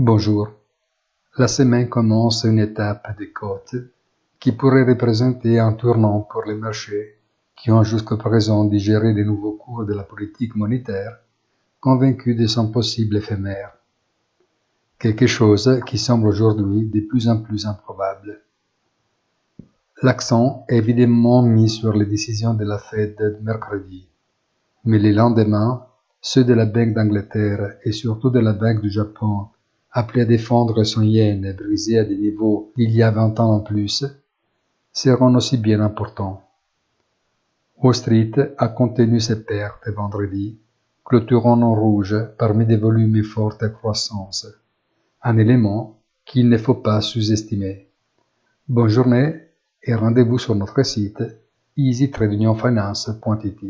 Bonjour. La semaine commence une étape des côtes qui pourrait représenter un tournant pour les marchés qui ont jusqu'à présent digéré les nouveaux cours de la politique monétaire, convaincus de son possible éphémère. Quelque chose qui semble aujourd'hui de plus en plus improbable. L'accent est évidemment mis sur les décisions de la Fed mercredi, mais les lendemains, ceux de la Banque d'Angleterre et surtout de la Banque du Japon, appelés à défendre son yen brisé à des niveaux il y a vingt ans en plus, seront aussi bien importants. Wall Street a contenu ses pertes vendredi, clôturant en rouge parmi des volumes fortes croissance, un élément qu'il ne faut pas sous-estimer. Bonne journée et rendez-vous sur notre site easytradeunionfinance.it.